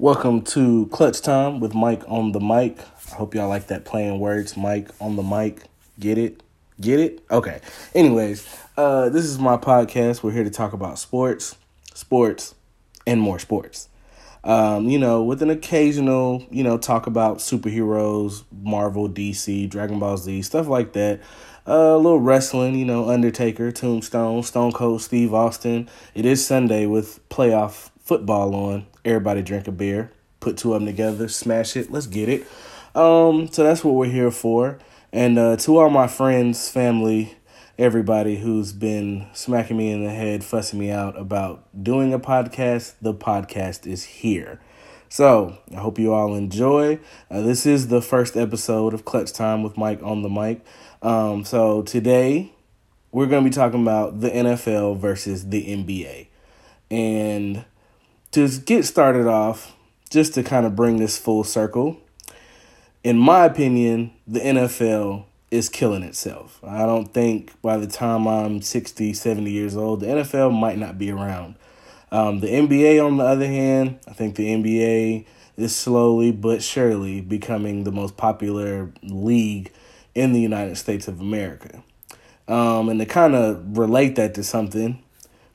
Welcome to Clutch Time with Mike on the mic. I hope y'all like that playing words, Mike on the mic. Get it? Get it? Okay. Anyways, uh, this is my podcast. We're here to talk about sports, sports, and more sports. Um, you know, with an occasional, you know, talk about superheroes, Marvel, DC, Dragon Ball Z, stuff like that. Uh, a little wrestling, you know, Undertaker, Tombstone, Stone Cold Steve Austin. It is Sunday with playoff football on. Everybody drink a beer, put two of them together, smash it, let's get it. Um, so that's what we're here for. And uh, to all my friends, family, everybody who's been smacking me in the head, fussing me out about doing a podcast, the podcast is here. So I hope you all enjoy. Uh, this is the first episode of Clutch Time with Mike on the mic. Um, so today we're going to be talking about the NFL versus the NBA. And to get started off, just to kind of bring this full circle, in my opinion, the NFL is killing itself. I don't think by the time I'm 60, 70 years old, the NFL might not be around. Um, the NBA, on the other hand, I think the NBA is slowly but surely becoming the most popular league in the United States of America. Um, and to kind of relate that to something,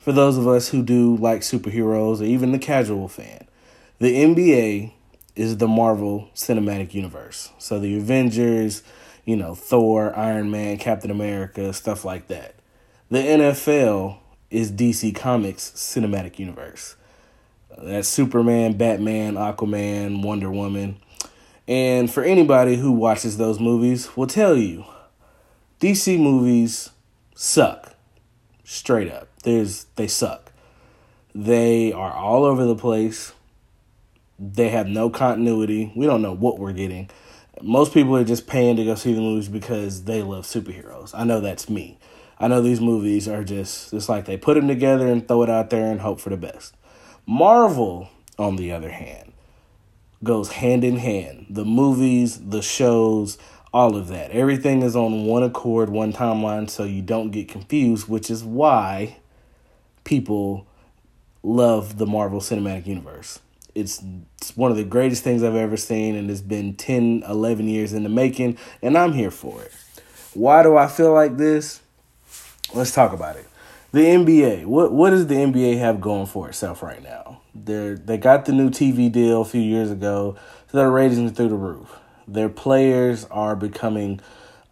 for those of us who do like superheroes or even the casual fan, the NBA is the Marvel Cinematic Universe. So the Avengers, you know, Thor, Iron Man, Captain America, stuff like that. The NFL is DC Comics Cinematic Universe. That's Superman, Batman, Aquaman, Wonder Woman. And for anybody who watches those movies, will tell you DC movies suck. Straight up. There's they suck. They are all over the place. They have no continuity. We don't know what we're getting. Most people are just paying to go see the movies because they love superheroes. I know that's me. I know these movies are just it's like they put them together and throw it out there and hope for the best. Marvel, on the other hand, goes hand in hand. The movies, the shows, all of that. Everything is on one accord, one timeline, so you don't get confused, which is why people love the Marvel Cinematic Universe. It's, it's one of the greatest things I've ever seen, and it's been 10, 11 years in the making, and I'm here for it. Why do I feel like this? Let's talk about it. The NBA. What what does the NBA have going for itself right now? They they got the new TV deal a few years ago, so their ratings are through the roof. Their players are becoming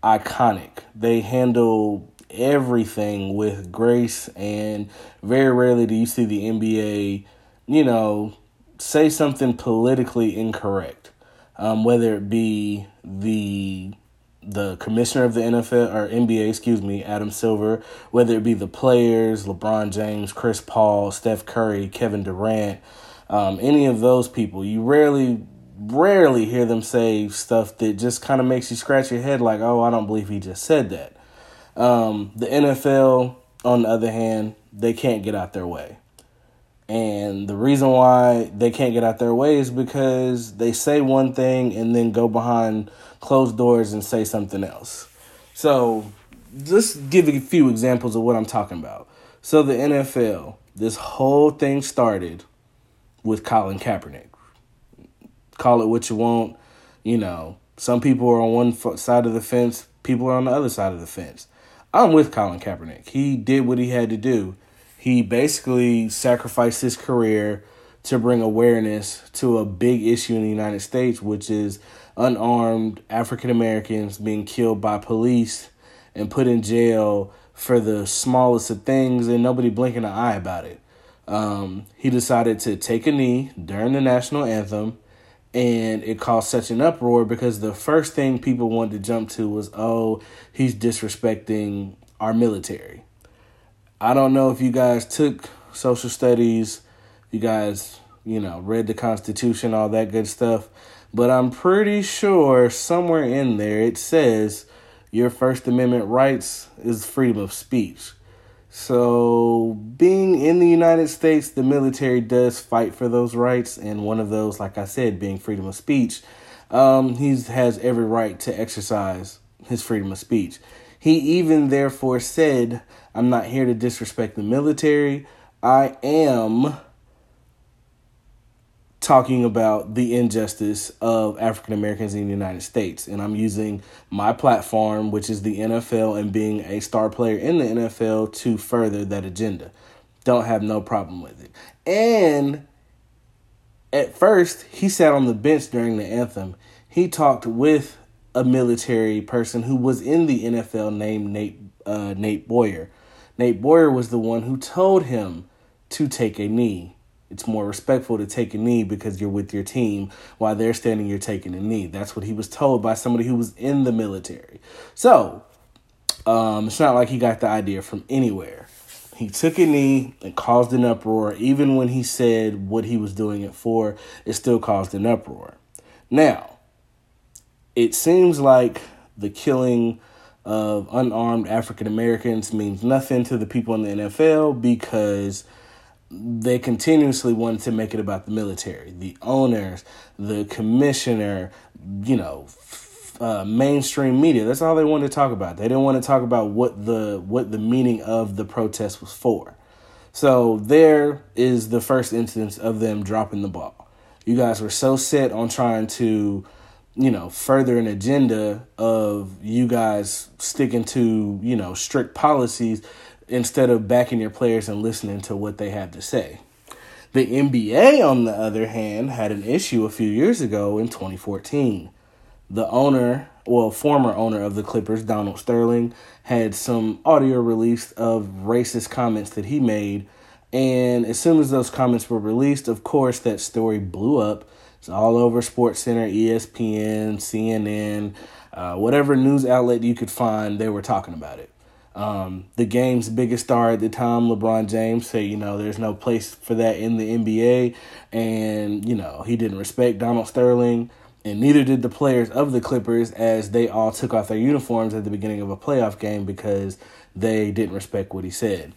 iconic. They handle everything with grace, and very rarely do you see the NBA, you know, say something politically incorrect. Um, whether it be the the commissioner of the NFL or NBA, excuse me, Adam Silver, whether it be the players, LeBron James, Chris Paul, Steph Curry, Kevin Durant, um, any of those people, you rarely, rarely hear them say stuff that just kind of makes you scratch your head like, oh, I don't believe he just said that. Um, the NFL, on the other hand, they can't get out their way. And the reason why they can't get out their way is because they say one thing and then go behind closed doors and say something else. So, just give a few examples of what I'm talking about. So, the NFL, this whole thing started with Colin Kaepernick. Call it what you want. You know, some people are on one side of the fence, people are on the other side of the fence. I'm with Colin Kaepernick. He did what he had to do he basically sacrificed his career to bring awareness to a big issue in the United States, which is unarmed African Americans being killed by police and put in jail for the smallest of things and nobody blinking an eye about it. Um, he decided to take a knee during the national anthem, and it caused such an uproar because the first thing people wanted to jump to was, oh, he's disrespecting our military. I don't know if you guys took social studies, you guys, you know, read the Constitution, all that good stuff, but I'm pretty sure somewhere in there it says your First Amendment rights is freedom of speech. So, being in the United States, the military does fight for those rights, and one of those, like I said, being freedom of speech, um, he has every right to exercise his freedom of speech. He even therefore said, I'm not here to disrespect the military. I am talking about the injustice of African Americans in the United States. And I'm using my platform, which is the NFL, and being a star player in the NFL to further that agenda. Don't have no problem with it. And at first, he sat on the bench during the anthem. He talked with a military person who was in the NFL named Nate uh, Nate Boyer. Nate Boyer was the one who told him to take a knee it's more respectful to take a knee because you're with your team while they're standing you're taking a knee. That's what he was told by somebody who was in the military. So um, it's not like he got the idea from anywhere. He took a knee and caused an uproar. Even when he said what he was doing it for it still caused an uproar. Now it seems like the killing of unarmed African Americans means nothing to the people in the NFL because they continuously wanted to make it about the military, the owners, the commissioner, you know, uh, mainstream media. That's all they wanted to talk about. They didn't want to talk about what the what the meaning of the protest was for. So there is the first instance of them dropping the ball. You guys were so set on trying to, you know, further an agenda of you guys sticking to, you know, strict policies instead of backing your players and listening to what they have to say. The NBA, on the other hand, had an issue a few years ago in 2014. The owner, well, former owner of the Clippers, Donald Sterling, had some audio released of racist comments that he made. And as soon as those comments were released, of course, that story blew up. It's all over SportsCenter, ESPN, CNN, uh, whatever news outlet you could find, they were talking about it. Um, the game's biggest star at the time, LeBron James, said, you know, there's no place for that in the NBA. And, you know, he didn't respect Donald Sterling, and neither did the players of the Clippers as they all took off their uniforms at the beginning of a playoff game because they didn't respect what he said.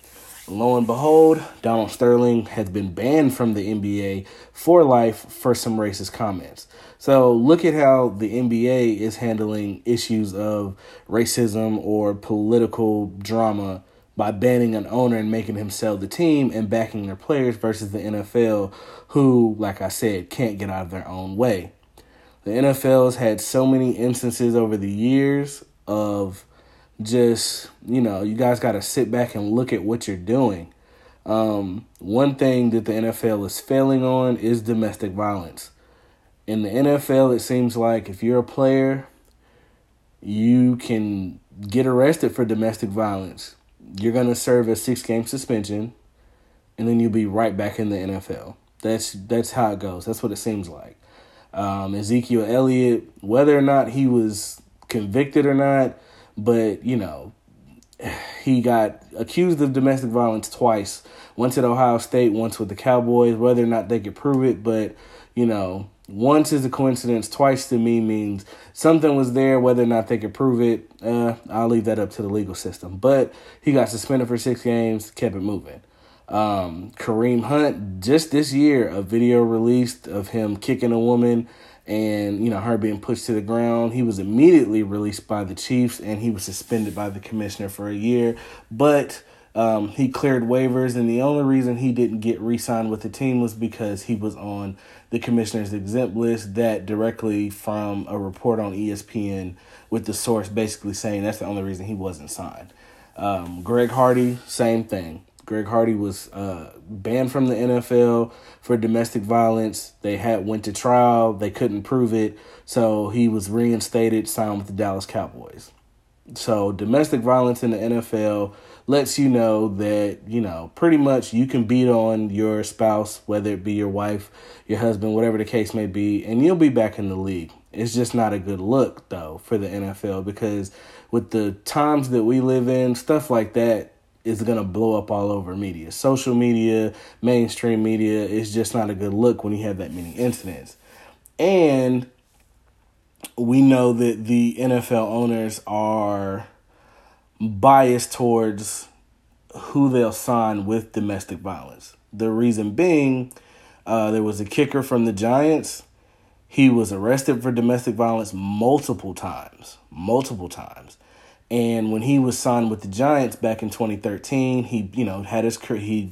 Lo and behold, Donald Sterling has been banned from the NBA for life for some racist comments. So look at how the NBA is handling issues of racism or political drama by banning an owner and making him sell the team and backing their players versus the NFL, who, like I said, can't get out of their own way. The NFL has had so many instances over the years of just you know you guys got to sit back and look at what you're doing. Um, one thing that the nfl is failing on is domestic violence. In the nfl it seems like if you're a player you can get arrested for domestic violence. You're going to serve a six game suspension and then you'll be right back in the nfl that's that's how it goes. That's what it seems like. Um, ezekiel elliott whether or not he was convicted or not but you know, he got accused of domestic violence twice. Once at Ohio State, once with the Cowboys. Whether or not they could prove it, but you know, once is a coincidence. Twice to me means something was there. Whether or not they could prove it, uh, I'll leave that up to the legal system. But he got suspended for six games. Kept it moving. Um, Kareem Hunt just this year, a video released of him kicking a woman and you know her being pushed to the ground. He was immediately released by the Chiefs, and he was suspended by the commissioner for a year. But um, he cleared waivers, and the only reason he didn't get re-signed with the team was because he was on the commissioner's exempt list. That directly from a report on ESPN, with the source basically saying that's the only reason he wasn't signed. Um, Greg Hardy, same thing. Greg Hardy was uh, banned from the NFL for domestic violence. They had went to trial. They couldn't prove it, so he was reinstated, signed with the Dallas Cowboys. So domestic violence in the NFL lets you know that you know pretty much you can beat on your spouse, whether it be your wife, your husband, whatever the case may be, and you'll be back in the league. It's just not a good look though for the NFL because with the times that we live in, stuff like that is going to blow up all over media. Social media, mainstream media, it's just not a good look when you have that many incidents. And we know that the NFL owners are biased towards who they'll sign with domestic violence. The reason being, uh, there was a kicker from the Giants. He was arrested for domestic violence multiple times, multiple times. And when he was signed with the Giants back in 2013, he, you know, had his he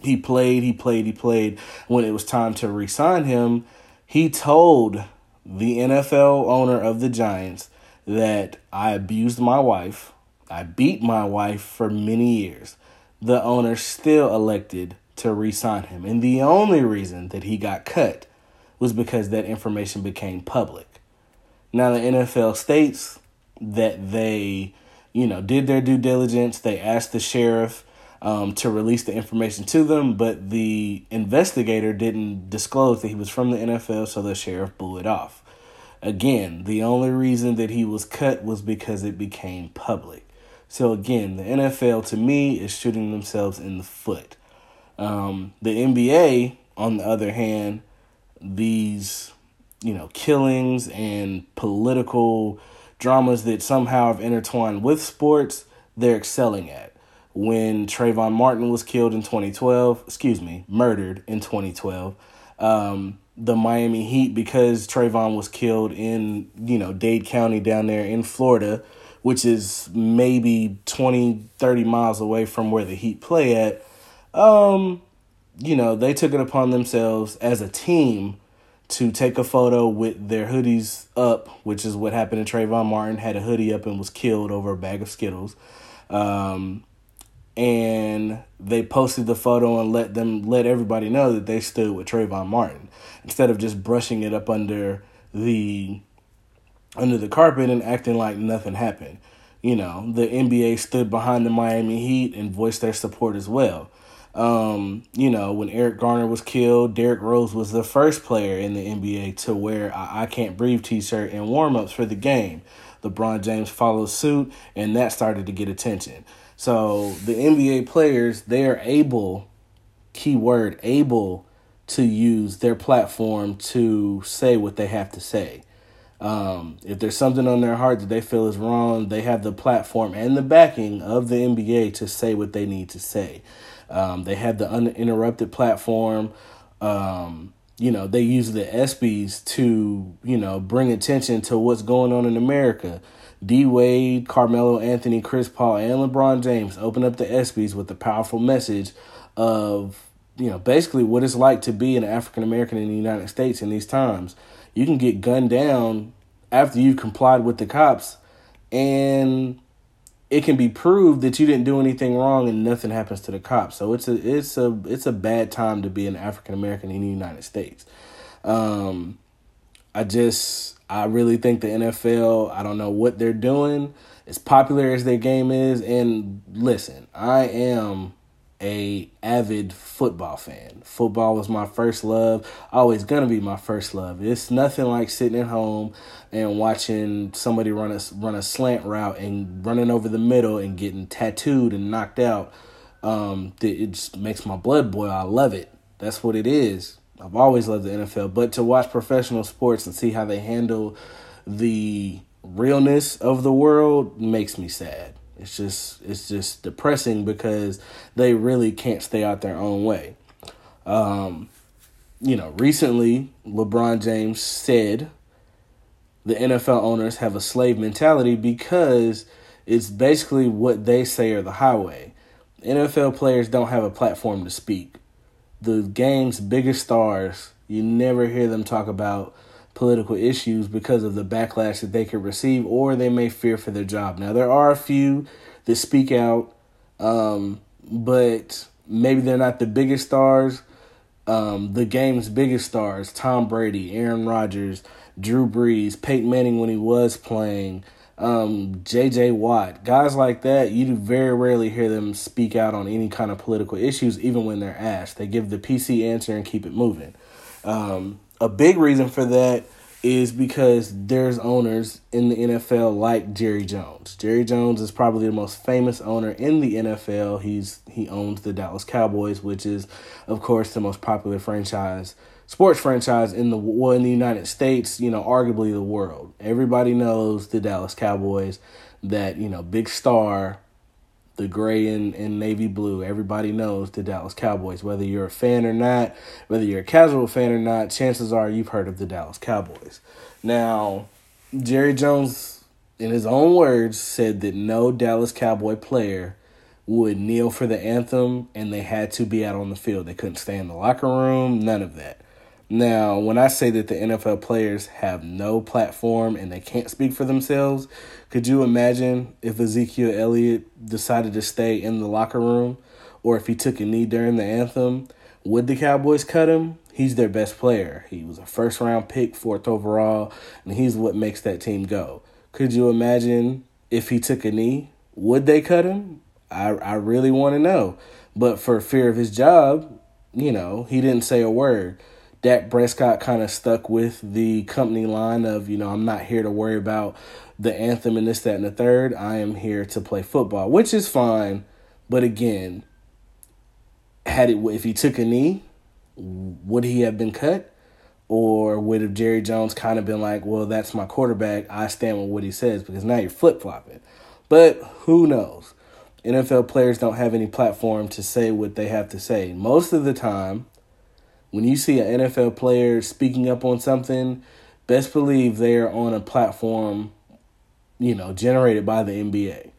he played, he played, he played. When it was time to resign him, he told the NFL owner of the Giants that I abused my wife. I beat my wife for many years. The owner still elected to resign him. And the only reason that he got cut was because that information became public. Now, the NFL states that they, you know, did their due diligence. They asked the sheriff um, to release the information to them, but the investigator didn't disclose that he was from the NFL, so the sheriff blew it off. Again, the only reason that he was cut was because it became public. So again, the NFL to me is shooting themselves in the foot. Um, the NBA, on the other hand, these you know killings and political dramas that somehow have intertwined with sports, they're excelling at. When Trayvon Martin was killed in 2012, excuse me, murdered in 2012, um, the Miami Heat, because Trayvon was killed in, you know, Dade County down there in Florida, which is maybe 20, 30 miles away from where the Heat play at, um, you know, they took it upon themselves as a team to take a photo with their hoodies up, which is what happened to Trayvon Martin, had a hoodie up and was killed over a bag of Skittles. Um, and they posted the photo and let them let everybody know that they stood with Trayvon Martin instead of just brushing it up under the under the carpet and acting like nothing happened. You know, the NBA stood behind the Miami Heat and voiced their support as well. Um, you know, when Eric Garner was killed, Derrick Rose was the first player in the NBA to wear I Can't Breathe t shirt in warm ups for the game. LeBron James followed suit, and that started to get attention. So the NBA players, they are able, keyword, able to use their platform to say what they have to say. Um, if there's something on their heart that they feel is wrong, they have the platform and the backing of the NBA to say what they need to say. Um, they had the uninterrupted platform. Um, you know, they use the ESPYs to, you know, bring attention to what's going on in America. D Wade, Carmelo Anthony, Chris Paul, and LeBron James open up the ESPYs with a powerful message of, you know, basically what it's like to be an African American in the United States in these times. You can get gunned down after you've complied with the cops and it can be proved that you didn't do anything wrong and nothing happens to the cops. So it's a it's a it's a bad time to be an African American in the United States. Um, I just I really think the NFL. I don't know what they're doing. As popular as their game is, and listen, I am a avid football fan. Football was my first love. Always gonna be my first love. It's nothing like sitting at home and watching somebody run a run a slant route and running over the middle and getting tattooed and knocked out. Um, it just makes my blood boil. I love it. That's what it is. I've always loved the NFL, but to watch professional sports and see how they handle the realness of the world makes me sad. It's just it's just depressing because they really can't stay out their own way. Um, you know, recently LeBron James said the NFL owners have a slave mentality because it's basically what they say are the highway. NFL players don't have a platform to speak. The game's biggest stars, you never hear them talk about political issues because of the backlash that they could receive or they may fear for their job. Now, there are a few that speak out, um, but maybe they're not the biggest stars. Um, the game's biggest stars Tom Brady, Aaron Rodgers, Drew Brees, Peyton Manning when he was playing, um, JJ Watt, guys like that, you very rarely hear them speak out on any kind of political issues, even when they're asked. They give the PC answer and keep it moving. Um, a big reason for that is because there's owners in the NFL like Jerry Jones. Jerry Jones is probably the most famous owner in the NFL. He's he owns the Dallas Cowboys, which is of course the most popular franchise sports franchise in the well, in the United States, you know, arguably the world. Everybody knows the Dallas Cowboys, that, you know, big star the gray and, and navy blue. Everybody knows the Dallas Cowboys. Whether you're a fan or not, whether you're a casual fan or not, chances are you've heard of the Dallas Cowboys. Now, Jerry Jones, in his own words, said that no Dallas Cowboy player would kneel for the anthem and they had to be out on the field. They couldn't stay in the locker room, none of that. Now, when I say that the NFL players have no platform and they can't speak for themselves, could you imagine if Ezekiel Elliott decided to stay in the locker room or if he took a knee during the anthem? Would the Cowboys cut him? He's their best player. He was a first round pick, fourth overall, and he's what makes that team go. Could you imagine if he took a knee? Would they cut him? I, I really want to know. But for fear of his job, you know, he didn't say a word. Dak Prescott kind of stuck with the company line of, you know, I'm not here to worry about the anthem and this, that, and the third. I am here to play football, which is fine. But again, had it if he took a knee, would he have been cut? Or would have Jerry Jones kind of been like, well, that's my quarterback. I stand with what he says because now you're flip flopping. But who knows? NFL players don't have any platform to say what they have to say. Most of the time, when you see an NFL player speaking up on something, best believe they're on a platform, you know, generated by the NBA.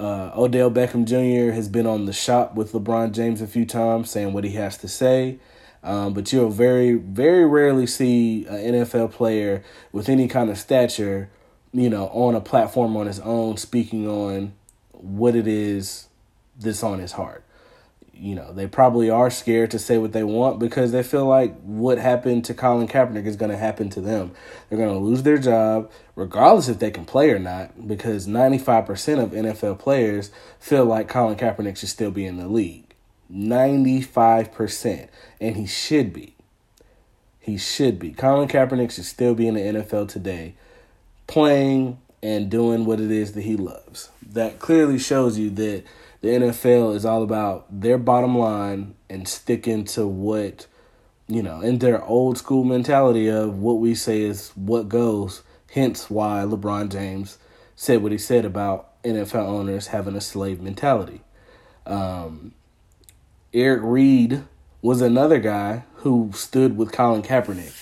Uh, Odell Beckham Jr. has been on the shop with LeBron James a few times saying what he has to say. Um, but you'll very, very rarely see an NFL player with any kind of stature, you know, on a platform on his own speaking on what it is that's on his heart you know, they probably are scared to say what they want because they feel like what happened to Colin Kaepernick is going to happen to them. They're going to lose their job, regardless if they can play or not, because 95% of NFL players feel like Colin Kaepernick should still be in the league. 95%. And he should be. He should be. Colin Kaepernick should still be in the NFL today, playing and doing what it is that he loves. That clearly shows you that the NFL is all about their bottom line and sticking to what, you know, in their old school mentality of what we say is what goes. Hence why LeBron James said what he said about NFL owners having a slave mentality. Um, Eric Reid was another guy who stood with Colin Kaepernick.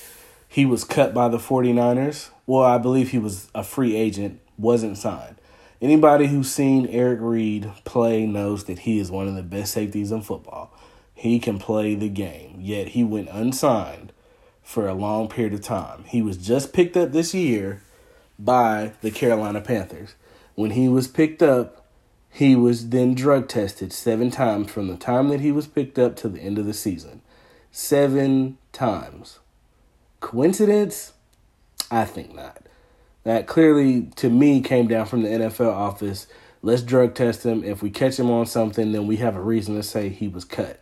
He was cut by the 49ers. Well, I believe he was a free agent, wasn't signed. Anybody who's seen Eric Reid play knows that he is one of the best safeties in football. He can play the game, yet he went unsigned for a long period of time. He was just picked up this year by the Carolina Panthers. When he was picked up, he was then drug tested seven times from the time that he was picked up to the end of the season. Seven times. Coincidence? I think not that clearly to me came down from the NFL office. Let's drug test him. If we catch him on something, then we have a reason to say he was cut.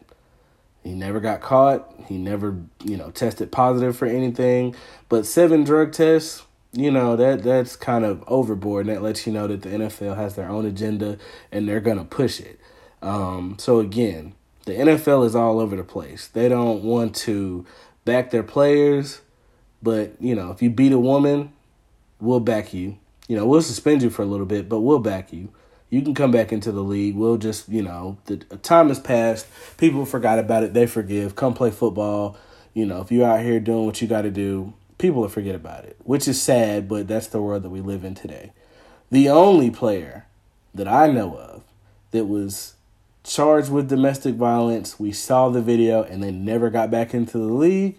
He never got caught. He never, you know, tested positive for anything. But seven drug tests, you know, that that's kind of overboard. And that lets you know that the NFL has their own agenda and they're gonna push it. Um, so again, the NFL is all over the place. They don't want to back their players, but you know, if you beat a woman, we'll back you. You know, we'll suspend you for a little bit, but we'll back you. You can come back into the league. We'll just, you know, the time has passed. People forgot about it. They forgive. Come play football. You know, if you're out here doing what you got to do, people will forget about it, which is sad, but that's the world that we live in today. The only player that I know of that was charged with domestic violence, we saw the video, and they never got back into the league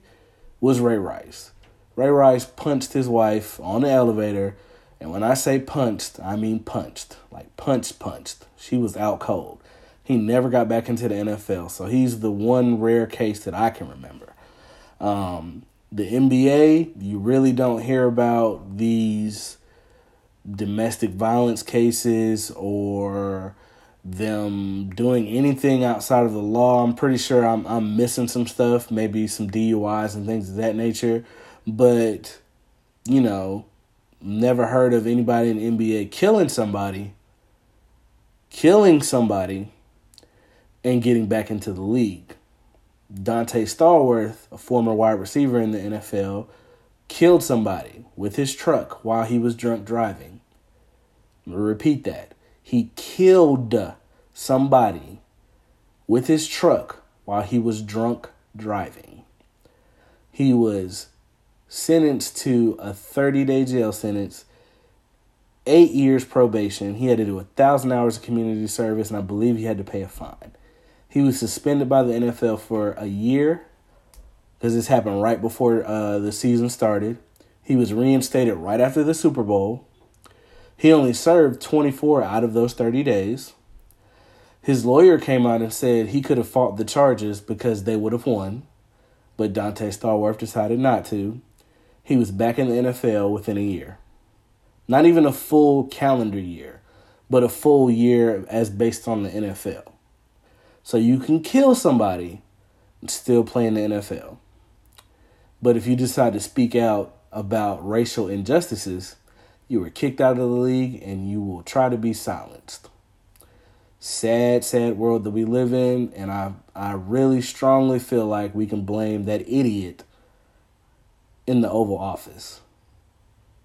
was Ray Rice. Ray Rice punched his wife on the elevator. And when I say punched, I mean punched. Like punch punched. She was out cold. He never got back into the NFL. So he's the one rare case that I can remember. Um, the NBA, you really don't hear about these domestic violence cases or them doing anything outside of the law. I'm pretty sure I'm I'm missing some stuff, maybe some DUIs and things of that nature but you know, never heard of anybody in NBA killing somebody, killing somebody, and getting back into the league. Donté Stallworth, a former wide receiver in the NFL, killed somebody with his truck while he was drunk driving. repeat that. He killed somebody with his truck while he was drunk driving. He was sentenced to a 30 day jail sentence eight years probation. He had to do a thousand hours of community service, and I believe he had to pay a fine. He was suspended by the NFL for a year because this happened right before uh, the season started. He was reinstated right after the Super Bowl. He only served 24 out of those 30 days. His lawyer came out and said he could have fought the charges because they would have won, but Donté Stallworth decided not to. He was back in the NFL within a year. Not even a full calendar year, but a full year as based on the NFL. So you can kill somebody still play in the NFL. But if you decide to speak out about racial injustices, you were kicked out of the league and you will try to be silenced sad, sad world that we live in, and I I really strongly feel like we can blame that idiot in the Oval Office.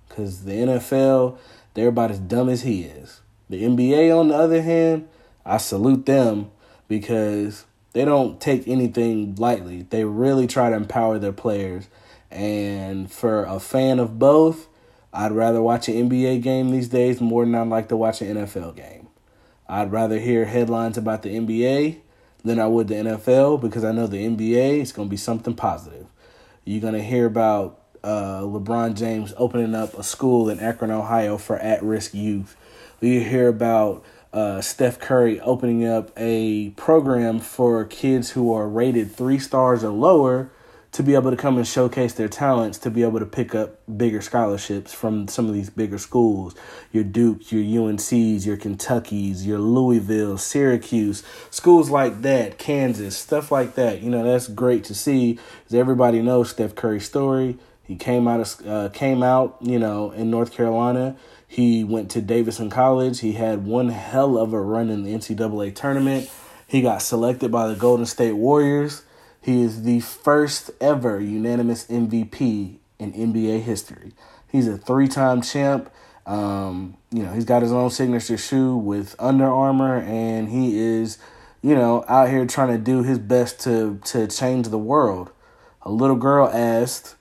Cause the NFL, they're about as dumb as he is. The NBA, on the other hand, I salute them because they don't take anything lightly. They really try to empower their players. And for a fan of both, I'd rather watch an NBA game these days more than I'd like to watch an NFL game. I'd rather hear headlines about the NBA than I would the NFL because I know the NBA is going to be something positive. You're going to hear about uh, LeBron James opening up a school in Akron, Ohio for at risk youth. You hear about uh, Steph Curry opening up a program for kids who are rated three stars or lower to be able to come and showcase their talents, to be able to pick up bigger scholarships from some of these bigger schools. Your Duke, your UNCs, your Kentuckys, your Louisville, Syracuse, schools like that, Kansas, stuff like that. You know, that's great to see. As everybody knows Steph Curry's story. He came out of uh, came out, you know, in North Carolina. He went to Davidson College. He had one hell of a run in the NCAA tournament. He got selected by the Golden State Warriors he is the first ever unanimous MVP in NBA history. He's a three time champ. Um, you know, he's got his own signature shoe with Under Armour, and he is, you know, out here trying to do his best to to change the world. A little girl asked,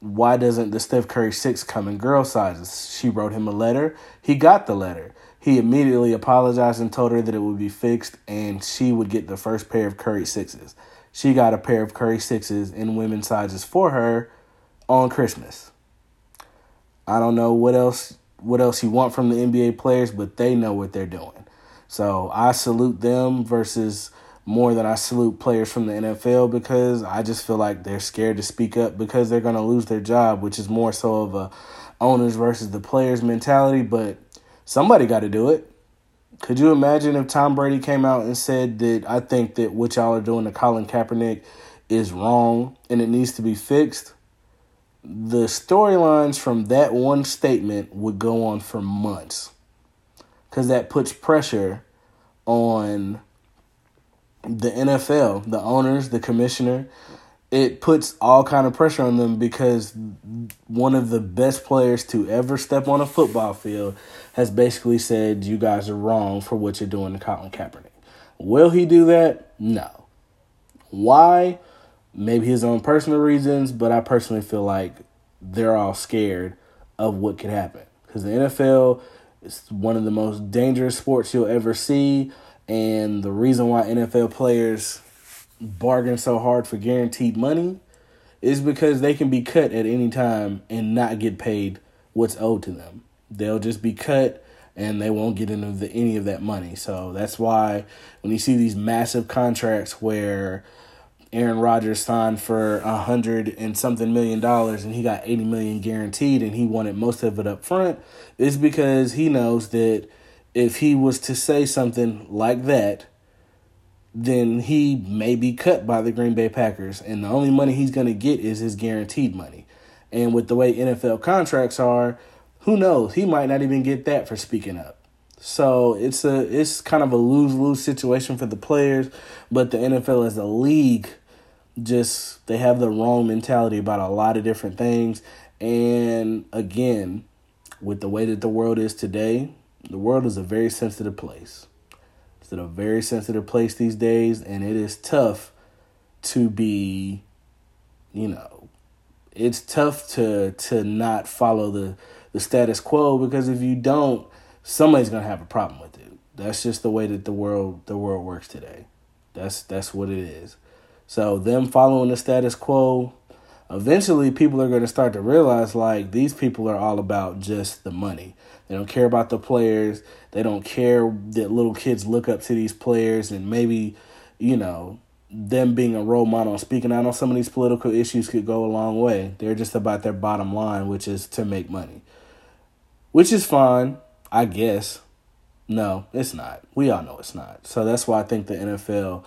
"Why doesn't the Steph Curry six come in girl sizes?" She wrote him a letter. He got the letter. He immediately apologized and told her that it would be fixed, and she would get the first pair of Curry sixes she got a pair of Curry sixes in women's sizes for her on Christmas. I don't know what else what else you want from the NBA players, but they know what they're doing. So I salute them versus more than I salute players from the NFL because I just feel like they're scared to speak up because they're going to lose their job, which is more so of a owners versus the players mentality, but somebody got to do it. Could you imagine if Tom Brady came out and said that I think that what y'all are doing to Colin Kaepernick is wrong and it needs to be fixed? The storylines from that one statement would go on for months because that puts pressure on the NFL, the owners, the commissioner, it puts all kind of pressure on them because one of the best players to ever step on a football field has basically said you guys are wrong for what you're doing to Colin Kaepernick. Will he do that? No. Why? Maybe his own personal reasons, but I personally feel like they're all scared of what could happen because the NFL is one of the most dangerous sports you'll ever see, and the reason why NFL players bargain so hard for guaranteed money is because they can be cut at any time and not get paid what's owed to them. They'll just be cut and they won't get into the, any of that money. So that's why when you see these massive contracts where Aaron Rodgers signed for a hundred and something million dollars and he got 80 million guaranteed and he wanted most of it up front, is because he knows that if he was to say something like that, then he may be cut by the Green Bay Packers. And the only money he's going to get is his guaranteed money. And with the way NFL contracts are, who knows? He might not even get that for speaking up. So it's a it's kind of a lose lose situation for the players, but the NFL as a league just they have the wrong mentality about a lot of different things. And again, with the way that the world is today, the world is a very sensitive place. It's in a very sensitive place these days, and it is tough to be, you know, it's tough to to not follow the the status quo because if you don't, somebody's gonna have a problem with it. That's just the way that the world the world works today. That's that's what it is. So them following the status quo, eventually people are to start to realize like these people are all about just the money. They don't care about the players. They don't care that little kids look up to these players and maybe, you know, them being a role model and speaking out on some of these political issues could go a long way. They're just about their bottom line, which is to make money. Which is fine, I guess. No, it's not. We all know it's not. So that's why I think the NFL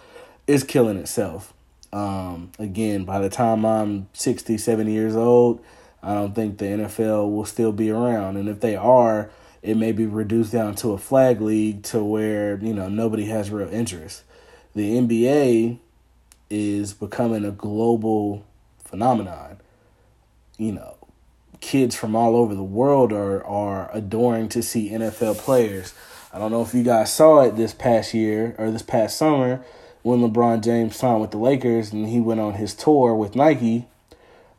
is killing itself. Um, again, by the time I'm 60, 70 years old, I don't think the NFL will still be around. And if they are, it may be reduced down to a flag league to where, you know, nobody has real interest. The NBA is becoming a global phenomenon. You know, kids from all over the world are are adoring to see NFL players. I don't know if you guys saw it this past year or this past summer when LeBron James signed with the Lakers and he went on his tour with Nike.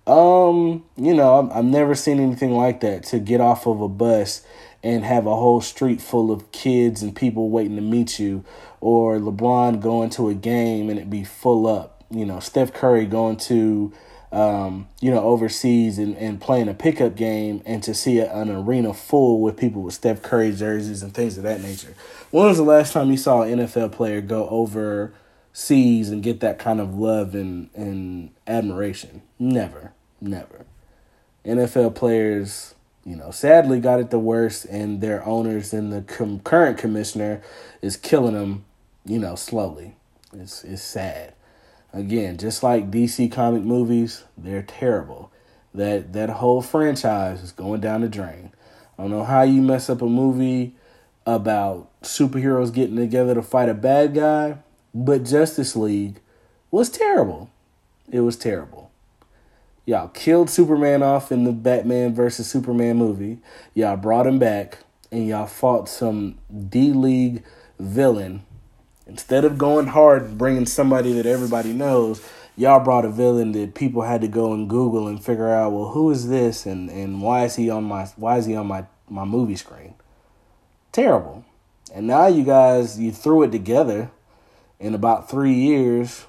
Um, you know, I've, never seen anything like that to get off of a bus and have a whole street full of kids and people waiting to meet you, or LeBron going to a game and it be full up. You know, Steph Curry going to, um, you know, overseas and, and playing a pickup game and to see an arena full with people with Steph Curry jerseys and things of that nature. When was the last time you saw an NFL player go overseas and get that kind of love and, and admiration? Never, never. NFL players you know, sadly got it the worst, and their owners and the com- current commissioner is killing them, you know, slowly. It's it's sad. Again, just like DC comic movies, they're terrible. That that whole franchise is going down the drain. I don't know how you mess up a movie about superheroes getting together to fight a bad guy, but Justice League was terrible. It was terrible. Y'all killed Superman off in the Batman versus Superman movie. Y'all brought him back and y'all fought some D League villain. Instead of going hard bringing somebody that everybody knows, y'all brought a villain that people had to go and Google and figure out, well, who is this and, and why is he on my why is he on my, my movie screen? Terrible. And now you guys you threw it together in about three years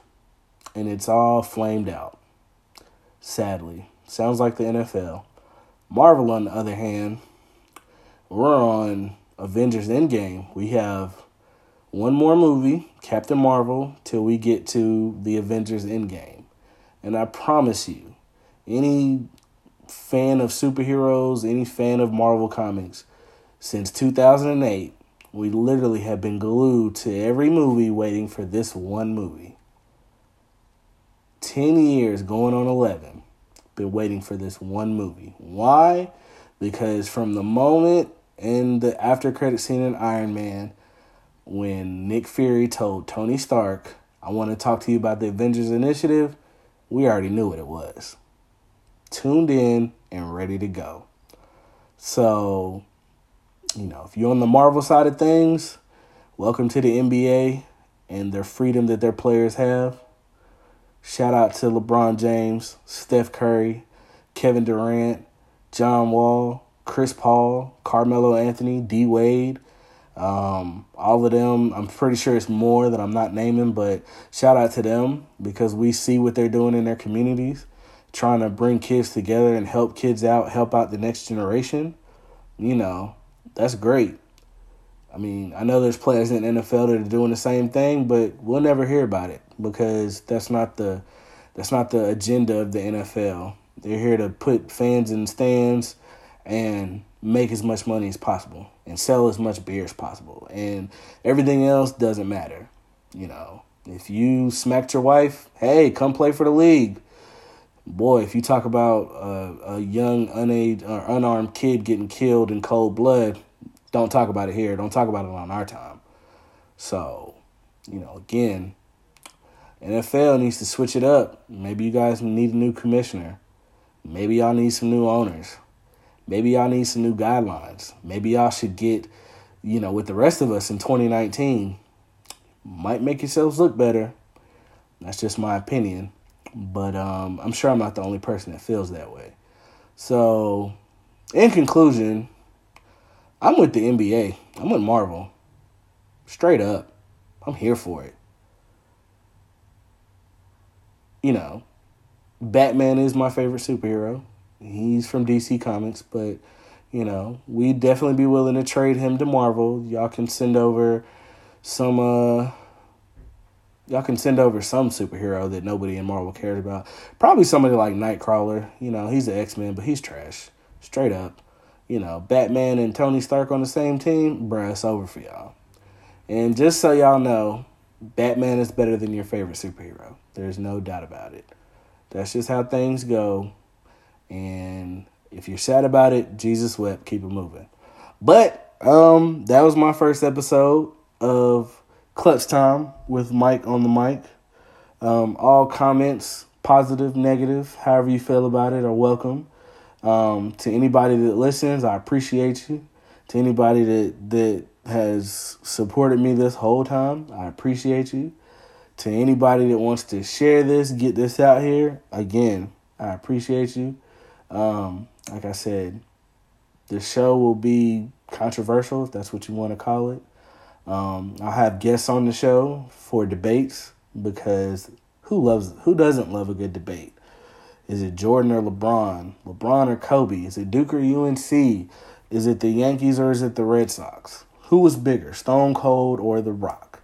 and it's all flamed out sadly. Sounds like the NFL. Marvel, on the other hand, we're on Avengers Endgame. We have one more movie, Captain Marvel, till we get to the Avengers Endgame. And I promise you, any fan of superheroes, any fan of Marvel Comics, since 2008, we literally have been glued to every movie waiting for this one movie. 10 years going on 11 been waiting for this one movie. Why? Because from the moment in the after credit scene in iron man when nick fury told tony stark i want to talk to you about the avengers initiative we already knew what it was. Tuned in and ready to go. So you know if you're on the marvel side of things welcome to the nba and their freedom that their players have Shout out to LeBron James, Steph Curry, Kevin Durant, John Wall, Chris Paul, Carmelo Anthony, D Wade. Um, all of them, I'm pretty sure it's more that I'm not naming, but shout out to them because we see what they're doing in their communities, trying to bring kids together and help kids out, help out the next generation. You know, that's great. I mean, I know there's players in the NFL that are doing the same thing, but we'll never hear about it because that's not the that's not the agenda of the NFL. They're here to put fans in stands and make as much money as possible and sell as much beer as possible. And everything else doesn't matter. You know, if you smacked your wife, hey, come play for the league. Boy, if you talk about a, a young unaid or uh, unarmed kid getting killed in cold blood, don't talk about it here. Don't talk about it on our time. So, you know, again, NFL needs to switch it up. Maybe you guys need a new commissioner. Maybe y'all need some new owners. Maybe y'all need some new guidelines. Maybe y'all should get, you know, with the rest of us in 2019, might make yourselves look better. That's just my opinion. But um, I'm sure I'm not the only person that feels that way. So, in conclusion, I'm with the NBA. I'm with Marvel. Straight up. I'm here for it. You know, Batman is my favorite superhero. He's from DC Comics, but you know, we'd definitely be willing to trade him to Marvel. Y'all can send over some uh y'all can send over some superhero that nobody in Marvel cares about. Probably somebody like Nightcrawler. You know, he's an X Men, but he's trash. Straight up. You know, Batman and Tony Stark on the same team, bruh, it's over for y'all. And just so y'all know, Batman is better than your favorite superhero. There's no doubt about it. That's just how things go. And if you're sad about it, Jesus wept, keep it moving. But um that was my first episode of Clutch Time with Mike on the mic. Um, all comments, positive, negative, however you feel about it, are welcome. Um, to anybody that listens, I appreciate you. To anybody that that has supported me this whole time, I appreciate you. To anybody that wants to share this, get this out here, again, I appreciate you. Um, like I said, the show will be controversial, if that's what you want to call it. Um, I'll have guests on the show for debates because who loves who doesn't love a good debate? Is it Jordan or LeBron? LeBron or Kobe? Is it Duke or UNC? Is it the Yankees or is it the Red Sox? Who was bigger, Stone Cold or The Rock?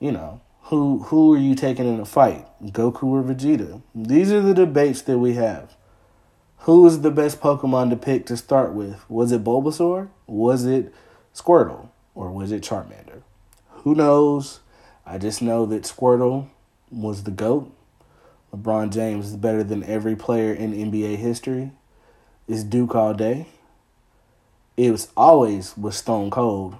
You know, who who are you taking in a fight, Goku or Vegeta? These are the debates that we have. Who was the best Pokemon to pick to start with? Was it Bulbasaur? Was it Squirtle? Or was it Charmander? Who knows? I just know that Squirtle was the GOAT. LeBron James is better than every player in NBA history. It's Duke all day. It was always with Stone Cold.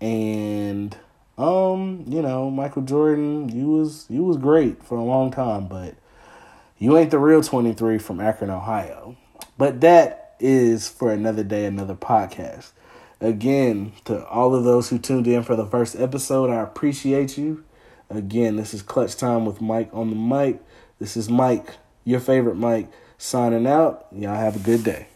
And um, you know, Michael Jordan, you was you was great for a long time, but you ain't the real 23 from Akron, Ohio. But that is for another day, another podcast. Again, to all of those who tuned in for the first episode, I appreciate you. Again, this is Clutch Time with Mike on the mic. This is Mike, your favorite Mike, signing out. Y'all have a good day.